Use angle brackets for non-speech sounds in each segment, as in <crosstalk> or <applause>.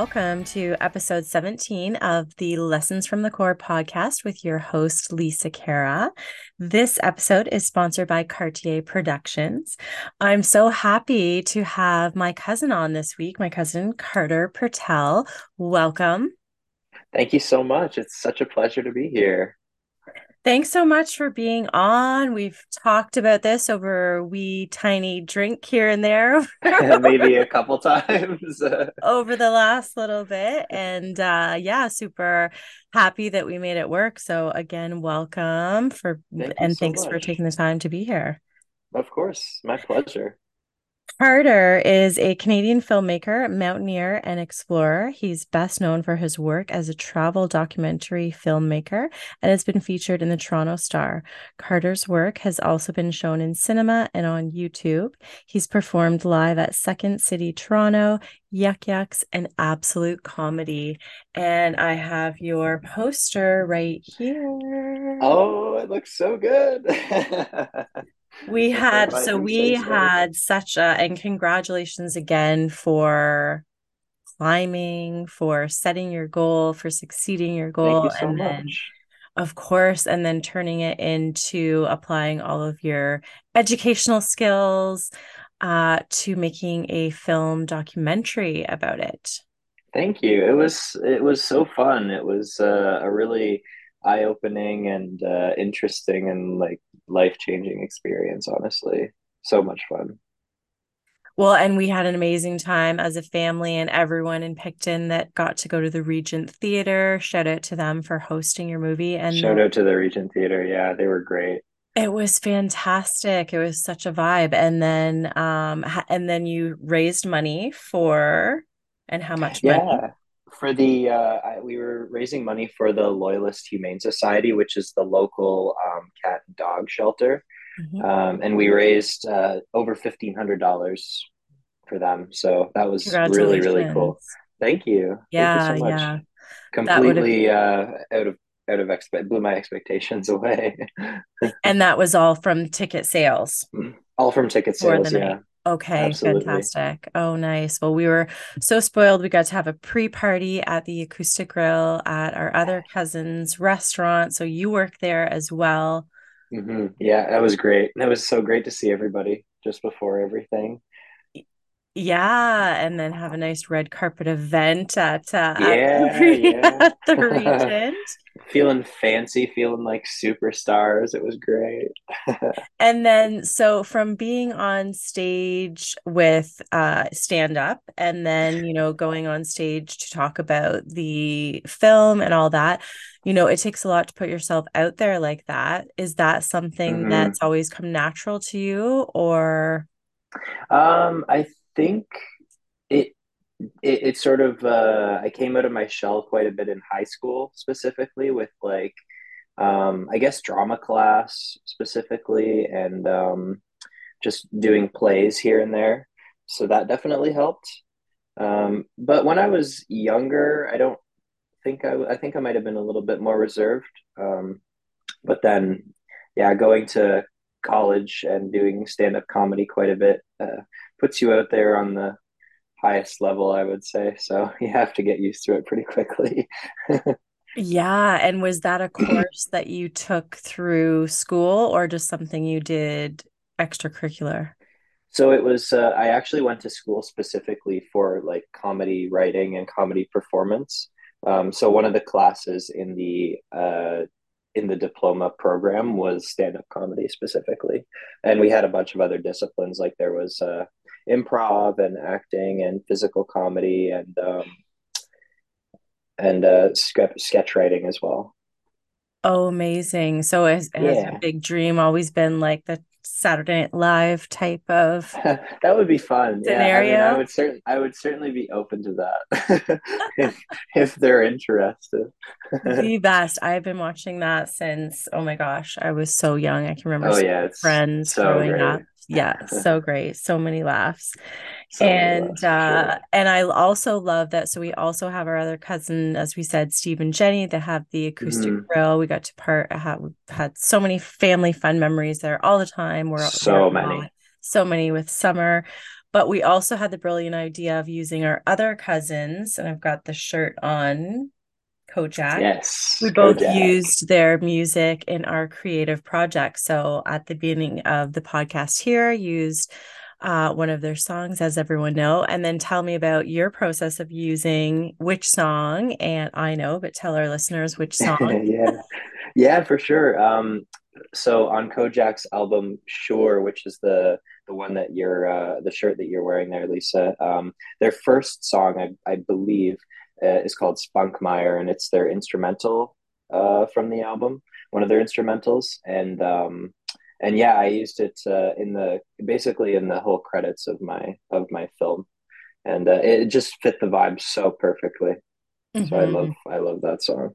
Welcome to episode 17 of the Lessons from the Core podcast with your host, Lisa Cara. This episode is sponsored by Cartier Productions. I'm so happy to have my cousin on this week, my cousin Carter Purtelle. Welcome. Thank you so much. It's such a pleasure to be here. Thanks so much for being on. We've talked about this over a wee tiny drink here and there. <laughs> Maybe a couple <laughs> times. over the last little bit. And uh yeah, super happy that we made it work. So again, welcome for Thank and so thanks much. for taking the time to be here. Of course, my pleasure. Carter is a Canadian filmmaker, mountaineer, and explorer. He's best known for his work as a travel documentary filmmaker and has been featured in the Toronto Star. Carter's work has also been shown in cinema and on YouTube. He's performed live at Second City Toronto, Yuk Yuk's, and Absolute Comedy. And I have your poster right here. Oh, it looks so good. <laughs> We had so we had such a and congratulations again for climbing, for setting your goal, for succeeding your goal, you so and then much. of course, and then turning it into applying all of your educational skills uh to making a film documentary about it. Thank you. It was it was so fun. It was uh, a really eye-opening and uh, interesting and like life-changing experience, honestly. So much fun. Well, and we had an amazing time as a family and everyone in Picton that got to go to the Regent Theater. Shout out to them for hosting your movie. And Shout out to the Regent Theater. Yeah, they were great. it was fantastic. It was such a vibe. And then um and then you raised money for and how much money? Yeah, for the uh, I, we were raising money for the Loyalist Humane Society, which is the local um, cat and dog shelter, Mhm. um, and we raised uh, over fifteen hundred dollars for them. So that was really really cool. Thank you, thank you Yeah, so much. yeah. Completely uh, out of out of expect blew my expectations <laughs> away. and that was all from ticket sales. All from ticket sales. night. Okay, absolutely. fantastic. Oh, nice. Well, we were so spoiled. We got to have a pre-party at the Acoustic Grill at our other cousin's restaurant. So you work there as well. hmm Yeah, that was great. That was so great to see everybody just before everything. Yeah, and then have a nice red carpet event at uh, <laughs> at the, Yeah, Re- yeah. at the <laughs> Regent. Feeling fancy, feeling like superstars. It was great. <laughs> And then, so from being on stage with uh, stand up and then, you know, going on stage to talk about the film and all that, you know, it takes a lot to put yourself out there like that. Is that something hmm that's always come natural to you or? Um, I think it, it it sort of uh I came out of my shell quite a bit in high school specifically with like um I guess drama class specifically and um just doing plays here and there. So that definitely helped. Um, but when I was younger, I don't think I I think I might have been a little bit more reserved. Um, but then yeah, going to college and doing stand-up comedy quite a bit uh, puts you out there on the highest level, I would say. So <laughs> you have to get used to it pretty quickly. Yeah. And was that a <laughs> course that you took through school or just something you did extracurricular? So it was, uh, I actually went to school specifically for like comedy writing and comedy performance. Um, so one of the classes in the uh, in the diploma program was stand-up comedy specifically, and we had a bunch of other disciplines like there was uh, improv and acting and physical comedy and um, and uh, sketch sketch writing as well. Oh, amazing. So has, has your big dream always been like the Saturday Night Live type of <laughs> That would be fun. Yeah, I mean, I would certainly, I would certainly be open to that <laughs> if if they're interested. The <laughs> best. I've been watching that since, oh my gosh, I was so young. I can remember Oh yeah, Friends so growing up. Yeah, <laughs> so great. So many laughs. So many And laughs uh sure. and I also love that. So we also have our other cousin, as we said, Steve and Jenny, that have the acoustic hmm grill. We got to part have had so many family fun memories there all the time. We're So lot. many. So many with Summer. But we also had the brilliant idea of using our other cousins, and I've got the shirt on Kojak. Yes. We both Kojak. used their music in our creative project. So at the beginning of the podcast here, used uh, one of their songs, as everyone know, and then tell me about your process of using which song. And I know, but tell our listeners which <laughs> song. yeah, yeah, for sure. Um, so on Kojak's album Sure, which is the the one that you're uh, the shirt that you're wearing there, Lisa. Um, their first song, I, I believe, uh, is called Spunkmeyer, and it's their instrumental uh, from the album, one of their instrumentals, and um, and yeah, I used it uh, in the basically in the whole credits of my of my film, and uh, it just fit the vibe so perfectly. Mm-hmm. So I love I love that song.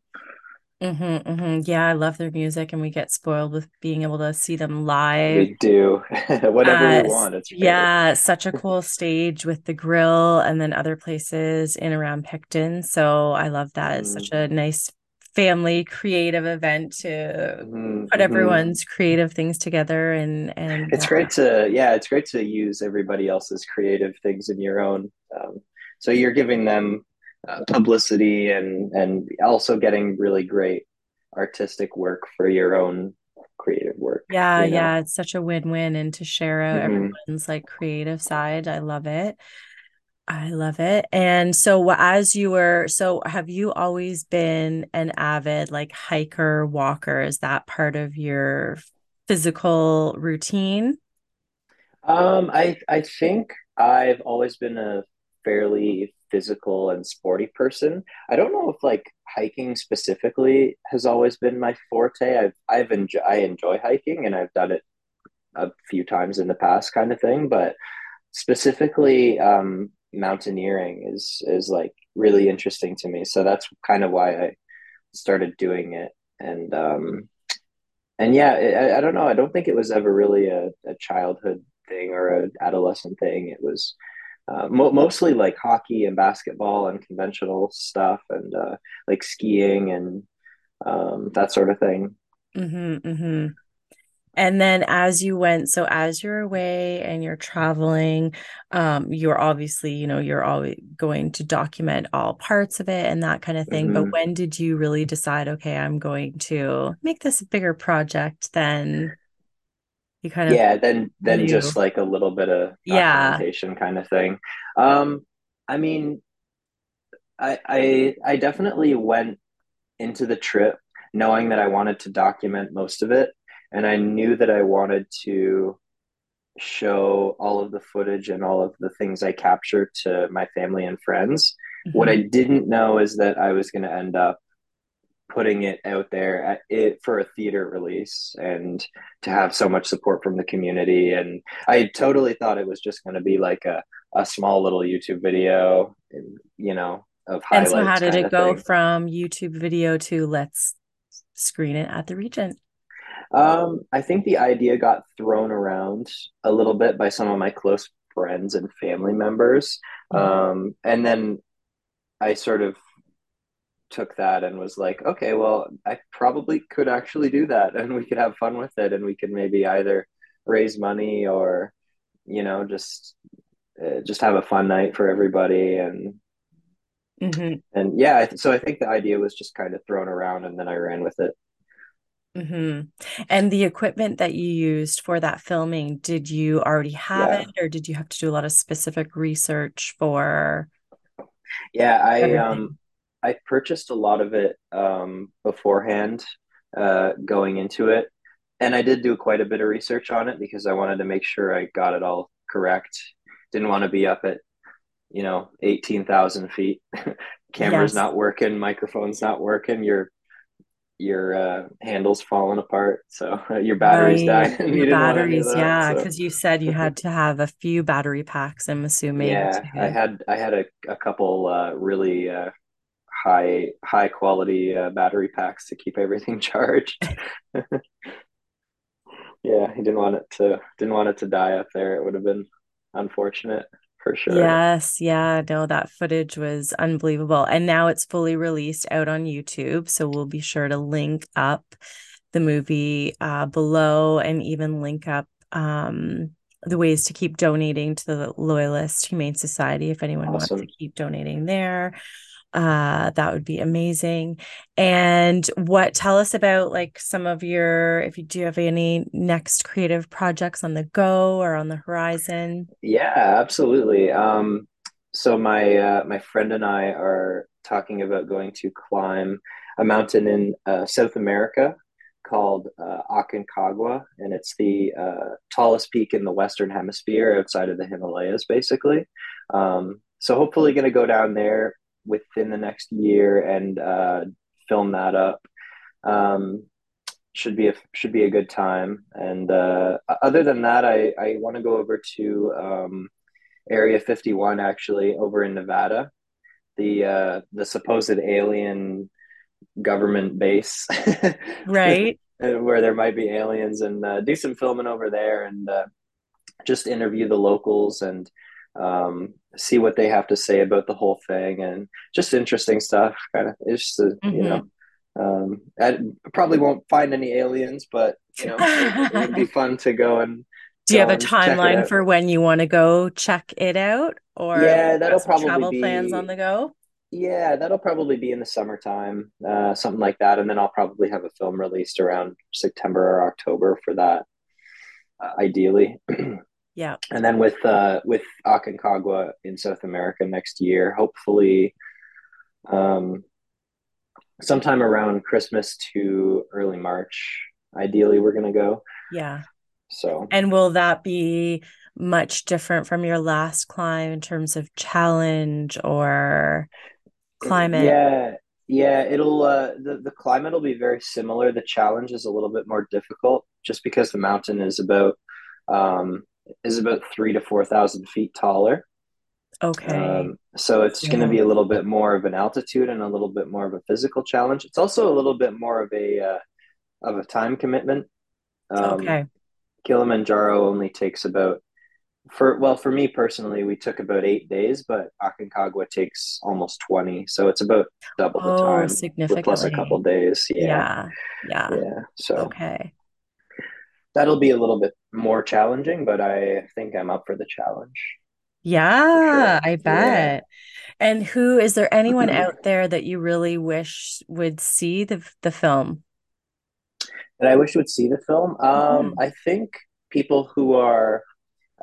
Mm-hmm, mm-hmm. Yeah, I love their music, and we get spoiled with being able to see them live. <laughs> We do whatever uh, we want. It's yeah, such a <laughs> cool stage with the grill, and then other places in around Picton. So I love that. It's mm. such a nice family creative event to mm-hmm, put mm-hmm. everyone's mm-hmm. creative things together and and it's uh, great to yeah it's great to use everybody else's creative things in your own um, so you're giving them uh, publicity and and also getting really great artistic work for your own creative work. Yeah, you know? yeah, it's such a win-win and to share out mm-hmm. everyone's like creative side. I love it. I love it. And so as you were so have you always been an avid like hiker, walker? Is that part of your physical routine? Um I I think I've always been a fairly physical and sporty person. I don't know if like hiking specifically has always been my forte. I've I've enjoy I enjoy hiking and I've done it a few times in the past kind of thing, but specifically um, mountaineering is is like really interesting to me. So that's kind of why I started doing it. And um and yeah, I, I don't know. I don't think it was ever really a, a childhood thing or an adolescent thing. It was uh, mo- mostly like hockey and basketball and conventional stuff and uh, like skiing and um, that sort of thing. Mm-hmm, mm-hmm. And then as you went, so as you're away and you're traveling, um, you're obviously, you know, you're always going to document all parts of it and that kind of thing. Mm-hmm. But when did you really decide, okay, I'm going to make this a bigger project than you kind of yeah then then just like a little bit of documentation yeah. kind of thing um i mean I, I i definitely went into the trip knowing that i wanted to document most of it and i knew that i wanted to show all of the footage and all of the things i captured to my family and friends mm-hmm. what i didn't know is that i was going to end up putting it out there at it for a theater release and to have so much support from the community and i totally thought it was just going to be like a, a small little youtube video you know of highlights and so how did it go thing. from youtube video to let's screen it at the regent um, i think the idea got thrown around a little bit by some of my close friends and family members mm-hmm. um, and then i sort of took that and was like, okay, well, I probably could actually do that <laughs> and we could have fun with it and we could maybe either raise money or, you know, just uh, just have a fun night for everybody and mm-hmm. and yeah, so I think the idea was just kind of thrown around and then I ran with it. Mm-hmm. And the equipment that you used for that filming, did you already have yeah. it or did you have to do a lot of specific research for? Yeah, I everything? um I purchased a lot of it um, beforehand, uh, going into it, and I did do quite a bit of research on it because I wanted to make sure I got it all correct. Didn't want to be up at, you know, eighteen thousand feet. <laughs> Camera's yes. not working, microphone's not working. Your your uh, handles falling apart, so <laughs> your batteries right. dying. <laughs> Your batteries, that, yeah, because so. you said you had to have a few battery packs. I'm assuming. Yeah, I had I had a, a couple uh, really uh, high high quality uh, battery packs to keep everything <laughs> charged. <laughs> yeah, he didn't want it to didn't want it to die up there. It would have been unfortunate for sure. Yes, yeah, no, that footage was unbelievable. And now it's fully released out on YouTube. So we'll be sure to link up the movie uh, below and even link up um, the ways to keep donating to the Loyalist Humane Society if anyone awesome. wants to keep donating there. Uh, that would be amazing. And what tell us about like some of your if you do have any next creative projects on the go or on the horizon? Yeah, absolutely. Um, so my uh, my friend and I are talking about going to climb a mountain in uh, South America called uh, Aconcagua, and it's the uh, tallest peak in the Western Hemisphere outside of the Himalayas, basically. Um, so hopefully, going to go down there within the next year and uh, film that up. Um, should be a should be a good time. And uh, other than that, I I want to go over to um, Area 51 actually over in Nevada, the uh, the supposed alien government base, <laughs> right? where there might be aliens, and uh, do some filming over there, and uh, just interview the locals and um, see what they have to say about the whole thing, and just interesting stuff. Kind of, it's just mm-hmm. you know. Um, I probably won't find any aliens, but you know, it, it would be <laughs> fun to go and do you have a timeline for when you want to go check it out or yeah that'll probably travel be, plans on the go yeah, that'll probably be in the summertime, uh, something like that, and then I'll probably have a film released around September or October for that, uh, ideally. <clears throat> yeah, and then with uh, with Aconcagua in South America next year, hopefully, um, sometime around Christmas to early March. Ideally, we're gonna go. Yeah. So, and will that be much different from your last climb in terms of challenge or climate? Yeah, yeah, it'll uh, the the climate will be very similar. The challenge is a little bit more difficult, just because the mountain is about um, is about three to four thousand feet taller. Okay. Um, so it's yeah. going to be a little bit more of an altitude and a little bit more of a physical challenge. It's also a little bit more of a uh, of a time commitment. Um, okay. Kilimanjaro only takes about for well for me personally we took about eight days but aconcagua takes almost 20 so it's about double the oh, time significantly plus a couple days yeah yeah yeah so okay that'll be a little bit more challenging but i think i'm up for the challenge yeah sure. i bet yeah. and who is there anyone out there that you really wish would see the the film that i wish would see the film um mm. i think people who are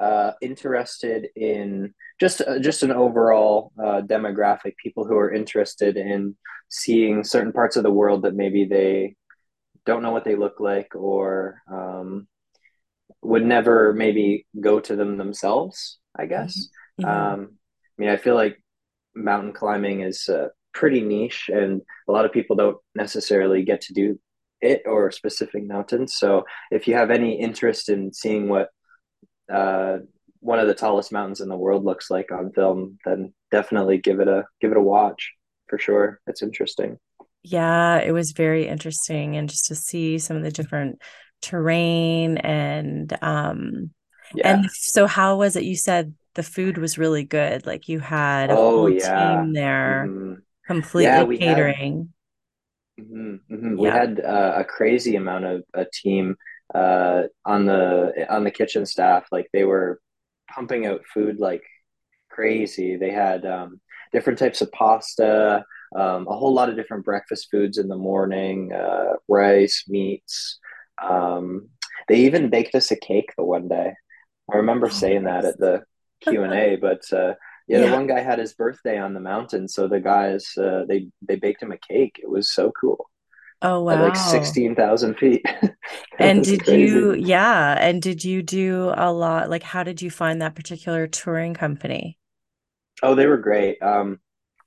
uh, interested in just uh, just an overall uh, demographic, people who are interested in seeing certain parts of the world that maybe they don't know what they look like or um, would never maybe go to them themselves. I guess. Mm-hmm. Um, I mean, I feel like mountain climbing is uh, pretty niche, and a lot of people don't necessarily get to do it or specific mountains. So, if you have any interest in seeing what uh, one of the tallest mountains in the world looks like on film, then definitely give it a give it a watch for sure. It's interesting. Yeah, it was very interesting, and just to see some of the different terrain and um yeah. and so how was it? You said the food was really good. Like you had a oh, whole yeah. team there, mm-hmm. completely yeah, catering. Had, mm-hmm, mm-hmm. We had uh, a crazy amount of a team uh, on the on the kitchen staff. Like they were pumping out food like crazy. They had um, different types of pasta, um, a whole lot of different breakfast foods in the morning, uh, rice, meats. Um, they even baked us a cake the one day. I remember oh, saying that at the Q and A, <laughs> but uh, yeah, yeah, the one guy had his birthday on the mountain, so the guys uh, they they baked him a cake. It was so cool. Oh wow! like sixteen thousand feet. <laughs> and did crazy. you? Yeah, and did you do a lot? Like, how did you find that particular touring company? Oh, they were great. Um,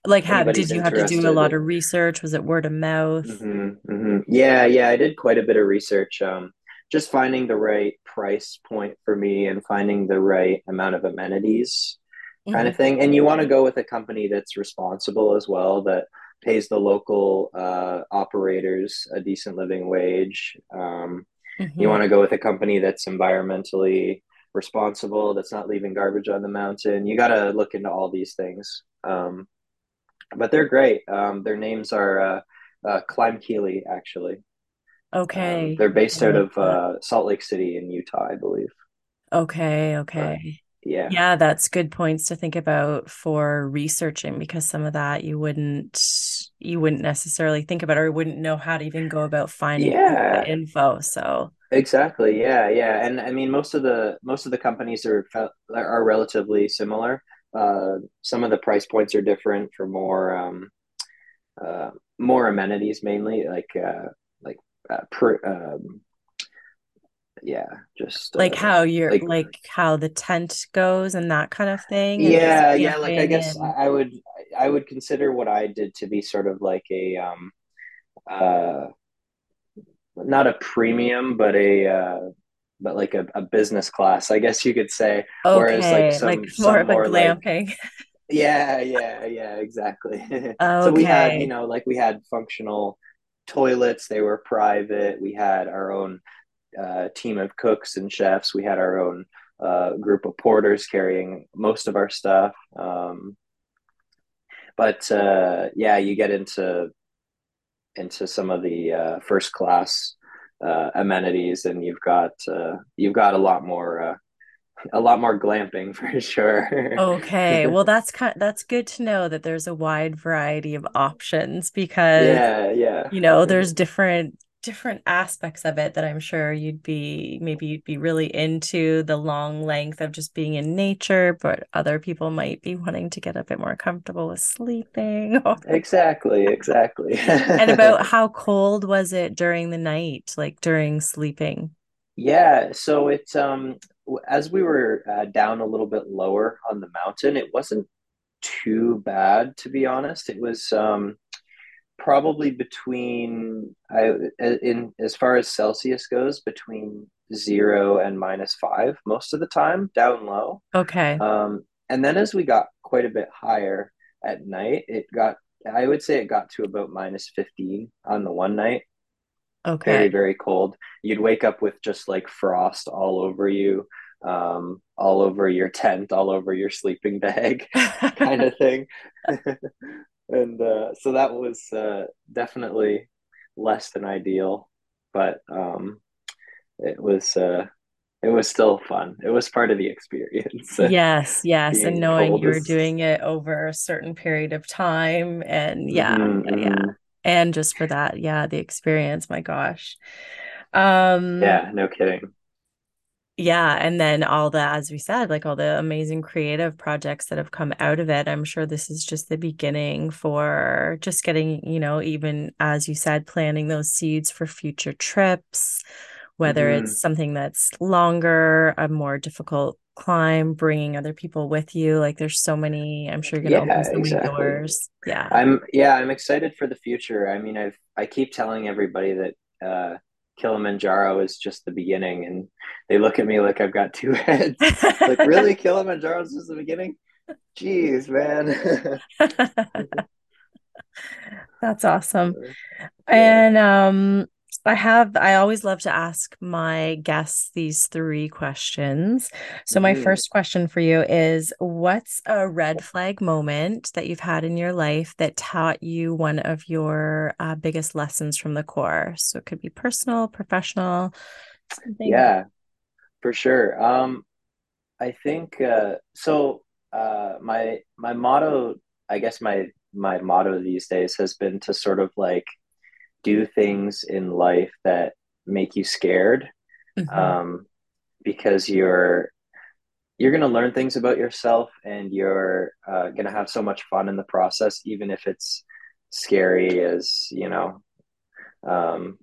like, how did you have to do a lot of research? Was it word of mouth? Mm-hmm, mm-hmm. Yeah, yeah, I did quite a bit of research. Um, just finding the right price point for me and finding the right amount of amenities, mm-hmm. kind of thing. And you want to go with a company that's responsible as well. That pays the local uh, operators a decent living wage. Um, mm-hmm. You want to go with a company that's environmentally responsible, that's not leaving garbage on the mountain. You got to look into all these things. Um, but they're great. Um, their names are uh, uh, Climb Kili, actually. Okay. Um, they're based out of uh, Salt Lake City in Utah, I believe. Okay, But okay. yeah. Yeah, that's good points to think about for researching because some of that you wouldn't you wouldn't necessarily think about or wouldn't know how to even go about finding Yeah, info. So, exactly. Yeah, yeah. And I mean most of the most of the companies are are relatively similar. Uh some of the price points are different for more um uh more amenities mainly like uh like uh, per, um yeah, just like uh how you're like like how the tent goes and that kind of thing Yeah, yeah, like I guess and I I would I would consider what I did to be sort of like a um uh not a premium but a uh but like a, a business class, I guess you could say. Whereas like okay, like some more some of a more like glamping. <laughs> yeah, yeah, yeah, exactly. okay. <laughs> So we had, you know, like we had functional toilets, they were private. We had our own uh team of cooks and chefs. We had our own uh group of porters carrying most of our stuff. Um but uh, yeah, you get into into some of the uh, first class uh, amenities, and you've got uh, you've got a lot more uh, a lot more glamping <laughs> for sure. Okay. <laughs> Well, that's kind that's good to know that there's a wide variety of options because yeah, yeah, you know, there's different different aspects of it that I'm sure you'd be maybe you'd be really into the long length of just being in nature, but other people might be wanting to get a bit more comfortable with sleeping. <laughs> exactly, <laughs> exactly. And about <laughs> how cold was it during the night, like during sleeping? yeah, so it um as we were uh, down a little bit lower on the mountain, it wasn't too bad to be honest. It was um probably between I in as far as Celsius goes, between zero and minus five most of the time, down low. Okay. Um, and then as we got quite a bit higher at night, it got I would say it got to about minus 15 on the one night. Okay. Very, very cold. You'd wake up with just like frost all over you, um, all over your tent, all over your sleeping bag, <laughs> kind of thing. <laughs> and uh, so that was uh, definitely less than ideal, but um, it was uh, it was still fun. It was part of the experience. <laughs> Yes, yes. And knowing you were is doing it over a certain period of time. And yeah, hmm yeah, yeah. hmm And just for that, yeah, the experience, my gosh. Um, yeah, no kidding. Yeah, and then all the, as we said, like all the amazing creative projects that have come out of it. I'm sure this is just the beginning for just getting, you know, even as you said, planting those seeds for future trips, whether hmm it's something that's longer, a more difficult climb, bringing other people with you. Like there's so many, I'm sure you're going to open Yeah, so many doors. Yeah. I'm yeah, I'm excited for the future. I mean, I've I keep telling everybody that uh Kilimanjaro is just the beginning and they look at me like I've got two <laughs> heads. <laughs> Like, really? Kilimanjaro is just the beginning? Jeez, man. <laughs> That's awesome. And um, I have, I always love to ask my guests these three questions. So, my hmm first question for you is What's a red flag moment that you've had in your life that taught you one of your uh, biggest lessons from the core? So, it could be personal, professional, something. Yeah, for sure. Um, I think uh so uh my my motto, I guess my my motto these days has been to sort of like do things in life that make you scared Mhm. um, because you're you're going to learn things about yourself and you're uh, going to have so much fun in the process even if it's scary as you know um,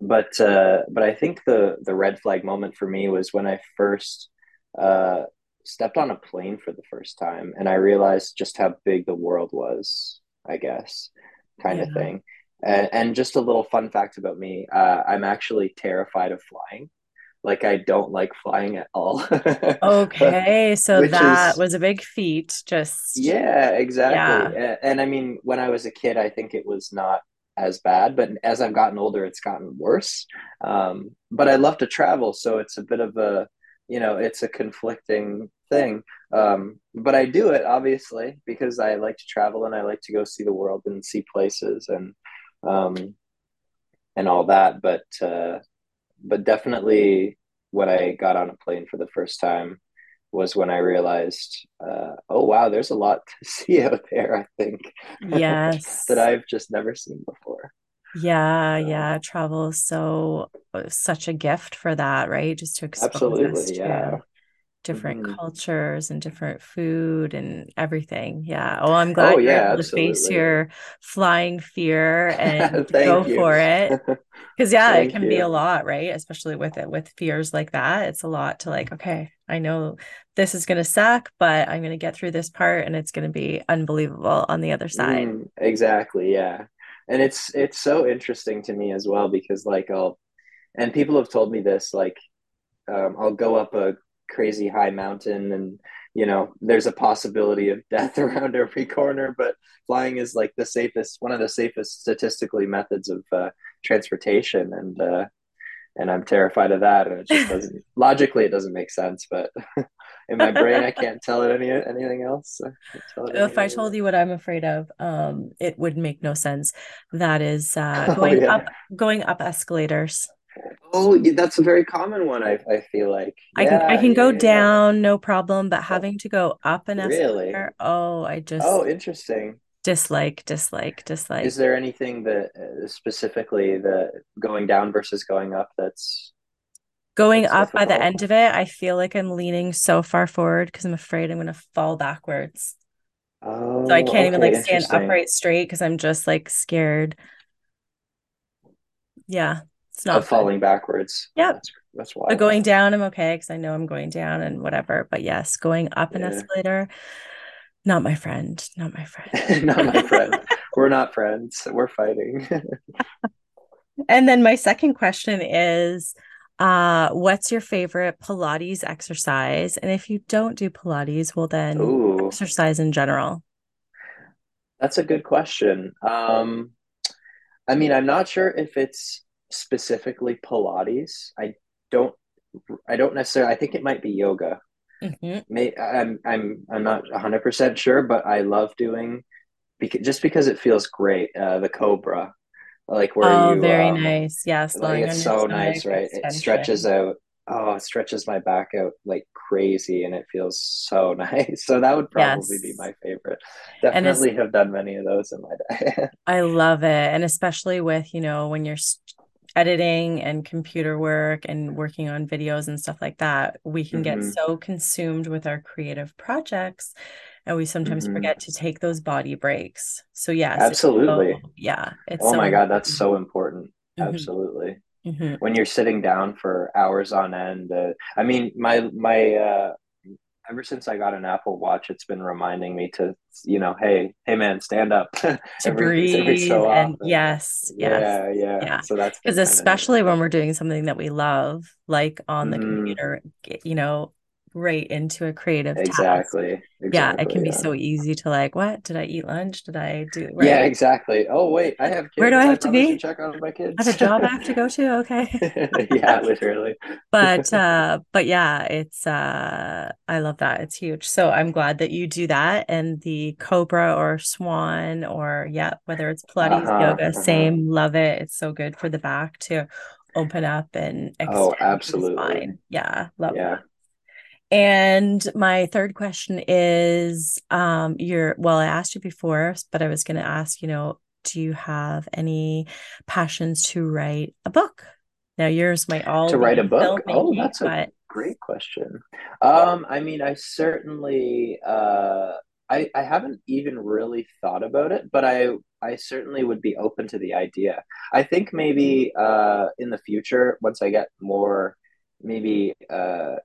but uh, but I think the the red flag moment for me was when I first uh, stepped on a plane for the first time and I realized just how big the world was I guess kind of thing and, and just a little fun fact about me uh, I'm actually terrified of flying like I don't like flying at all <laughs> Okay. So, that is was a big feat. Just, yeah exactly yeah. and, and I mean when I was a kid I think it was not as bad but as I've gotten older it's gotten worse um, but I love to travel so it's a bit of a you know it's a conflicting thing um, but I do it obviously because I like to travel and I like to go see the world and see places and um, and all that but uh, but definitely when I got on a plane for the first time was when I realized, uh, oh wow, there's a lot <laughs> to see out there. I think Yes. <laughs> that I've just never seen before. Yeah, So yeah. Travel is so such a gift for that, right? Just to expose us absolutely, yeah. Different hmm cultures and different food and everything. Yeah. Oh, I'm glad Oh you're yeah, able to face your flying fear <laughs> and go you. for it. <laughs> Because yeah, it can be a lot, right? Especially with it with fears like that. It's a lot to like, okay, I know this is gonna suck, but I'm gonna get through this part and it's gonna be unbelievable on the other side. Mm, exactly, yeah. And it's it's so interesting to me as well because like I'll and people have told me this like um, I'll go up a crazy high mountain and you know there's a possibility of death <laughs> around every corner but flying is like the safest one of the safest statistically methods of uh, transportation. And uh, and I'm terrified of that. And it just <laughs> doesn't logically it doesn't make sense but <laughs> in my brain I can't tell it any anything else. It If I told you what I'm afraid of, um, it would make no sense. That is uh oh going up going up escalators. Oh that's a very common one I, I feel like. I can I can go yeah yeah. down, no problem, but oh. having to go up an really? escalator, oh, I just oh interesting. dislike, dislike, dislike. Is there anything that uh, specifically the going down versus going up that's Going that's up by the end of it, I feel like I'm leaning so far forward because I'm afraid I'm gonna fall backwards. Oh, so I Oh, can't even like stand upright straight because I'm just like scared. Yeah, it's not falling backwards. Yep. that's that's But going down, I'm okay because I know I'm going down and whatever. But yes, going up an Yeah. escalator, not my friend. Not my friend. <laughs> Not my friend. We're not friends. We're fighting. <laughs> And then my second question is, uh, what's your favorite Pilates exercise? And if you don't do Pilates, well then Ooh, exercise in general. that's a good question. Um, I mean, I'm not sure if it's specifically Pilates. I don't I don't necessarily I think it might be yoga. hmm May I'm I'm I'm not 100% sure, but I love doing because just because it feels great. Uh, the Cobra, like where Oh, you very um nice. Yes, like it's so nice, right? It stretches out. Oh, it stretches my back out like crazy, and it feels so <laughs> nice. So that would probably be my favorite. Definitely have done many of those in my <laughs> day. I love it. And especially with, you know, when you're editing and computer work and working on videos and stuff like that, we can get hmm so consumed with our creative projects and we sometimes hmm forget to take those body breaks. So yes, it's Absolutely. so yeah, it's Oh so my God, that's so important. hmm Absolutely. hmm When you're sitting down for hours on end, uh, I mean, my my uh, ever since I got an Apple Watch, it's been reminding me to, you know, hey, hey man, stand up <laughs> To every every breathe so and yes, yes. Yeah, yeah. Yeah. So that's Because been kind of neat. especially when we're doing something that we love, like on the hmm computer, you know, right into a creative task Exactly. yeah, it can Exactly. be Yeah. so easy to like, what? Did I eat lunch? Did I do Yeah, exactly. Oh, wait, I have Where do kids. I I have to probably should be? check on my kids I have a job I have to go to. <laughs> Okay. Yeah, <laughs> literally. But <laughs> uh but yeah, it's uh I love that. It's huge. So I'm glad that you do that and the Cobra or Swan or yeah, whether it's Pilates, Uh-huh. yoga, Uh-huh. same, love it. It's so good for the back to open up and Oh, extend for the absolutely. Yeah, love that. And my third question is, um, you're, well, I asked you before, but I was going to ask, you know, do you have any passions to write a book? Now, yours might all To write a book? Oh, that's a great question. Um, I mean, I certainly uh I I haven't even really thought about it, but I I certainly would be open to the idea. I think maybe uh in the future, once I get more maybe uh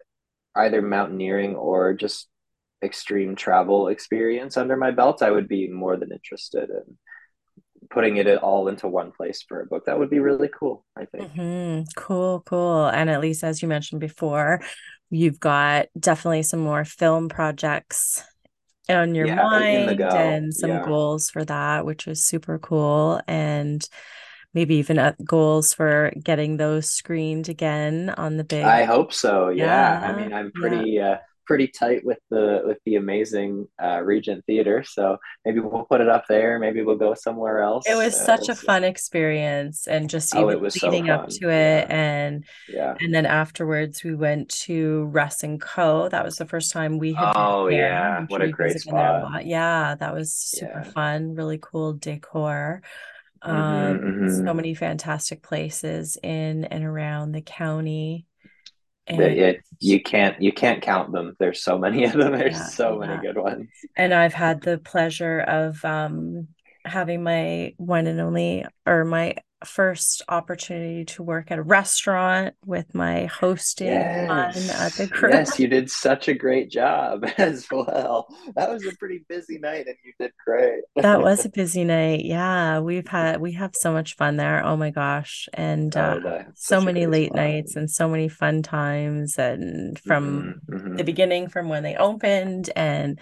either mountaineering or just extreme travel experience under my belt, I would be more than interested in putting it all into one place for a book. That would be really cool, I think. hmm cool, cool. And at least, as you mentioned before, you've got definitely some more film projects on your Yeah, mind and some Yeah. goals for that, which is super cool. And maybe even uh, goals for getting those screened again on the big. I hope so. Yeah. I mean, I'm yeah. pretty uh pretty tight with the with the amazing uh, Regent Theater. So maybe we'll put it up there. Maybe we'll go somewhere else. It was Uh, such a fun experience and just Oh, even it was so leading up to it Yeah, and yeah. and then afterwards we went to Russ and Co. That was the first time we had Oh there. yeah, what a great a spot. Yeah, that was super Yeah. fun, really cool decor. Hmm Um, so hmm many fantastic places in and around the county. And it you can't you can't count them. There's so many of them. There's yeah, so many good ones. And I've had the pleasure of um, having my one and only, or my first opportunity to work at a restaurant with my hosting fun at the Yes, yes, you did such a great job <laughs> as well. That was a pretty busy night, and you did great. That was a <laughs> busy night. Yeah, we've had we have so much fun there. Oh my gosh. And uh Oh, so many late spot. nights and so many fun times and from the hmm beginning from when they opened and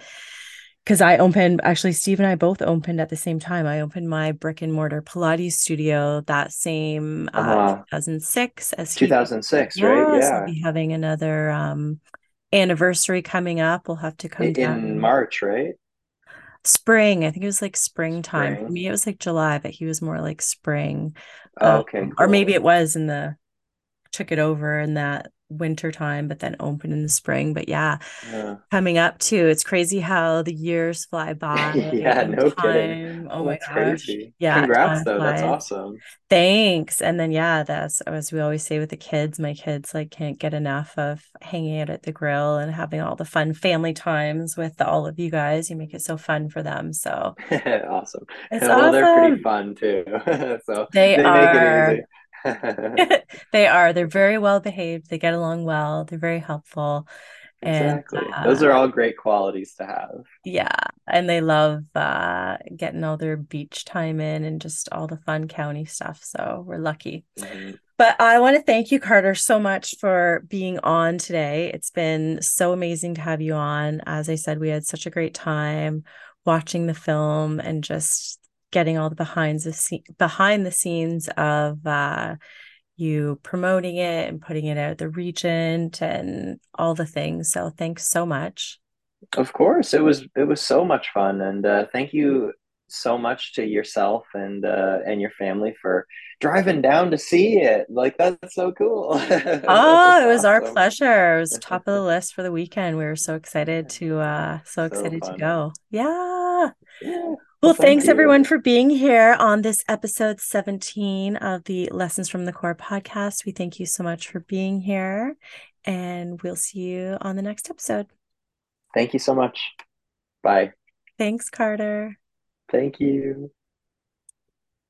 because I opened actually Steve and I both opened at the same time. I opened my brick and mortar Pilates studio that same uh Uh-huh. 2006 as he 2006, right? Yeah, so we'll be having another um anniversary coming up. We'll have to come In down March, right? spring. I think it was like springtime. For me, it was like July, but he was more like spring. Oh, Um, okay, or maybe it was in the took it over in that winter time, but then opened in the spring. But yeah, Uh, coming up too. It's crazy how the years fly <laughs> by yeah, no kidding. Oh Oh, my gosh. crazy. Yeah, Congrats, time though. That's awesome. Thanks. And then yeah, that's as we always say with the kids, my kids like can't get enough of hanging out at the grill and having all the fun family times with all of you guys. You make it so fun for them. So <laughs> Awesome. it's Well, they're pretty fun too. <laughs> So They they make it are easy. <laughs> <laughs> they are. They're very well behaved. They get along well. They're very helpful. And Exactly. Those uh are all great qualities to have. yeah, and they love uh getting all their beach time in and just all the fun county stuff. So we're lucky. hmm But I want to thank you, Carter, so much for being on today. It's been so amazing to have you on. As I said, we had such a great time watching the film and just getting all the behind the scene behind the scenes of uh you promoting it and putting it out the Regent and all the things. So thanks so much. Of course, it was it was so much fun, and uh, thank you so much to yourself and uh, and your family for driving down to see it. Like that's so cool. <laughs> Oh, it was our pleasure. It was top of the <laughs> list for the weekend. We were so excited to uh so So excited to go. Yeah. Yeah. Well, Well, thank thanks everyone for being here on this episode 17 of the Lessons from the Core podcast. We thank you so much for being here, and we'll see you on the next episode. Thank you so much. Bye. Thanks, Carter. Thank you.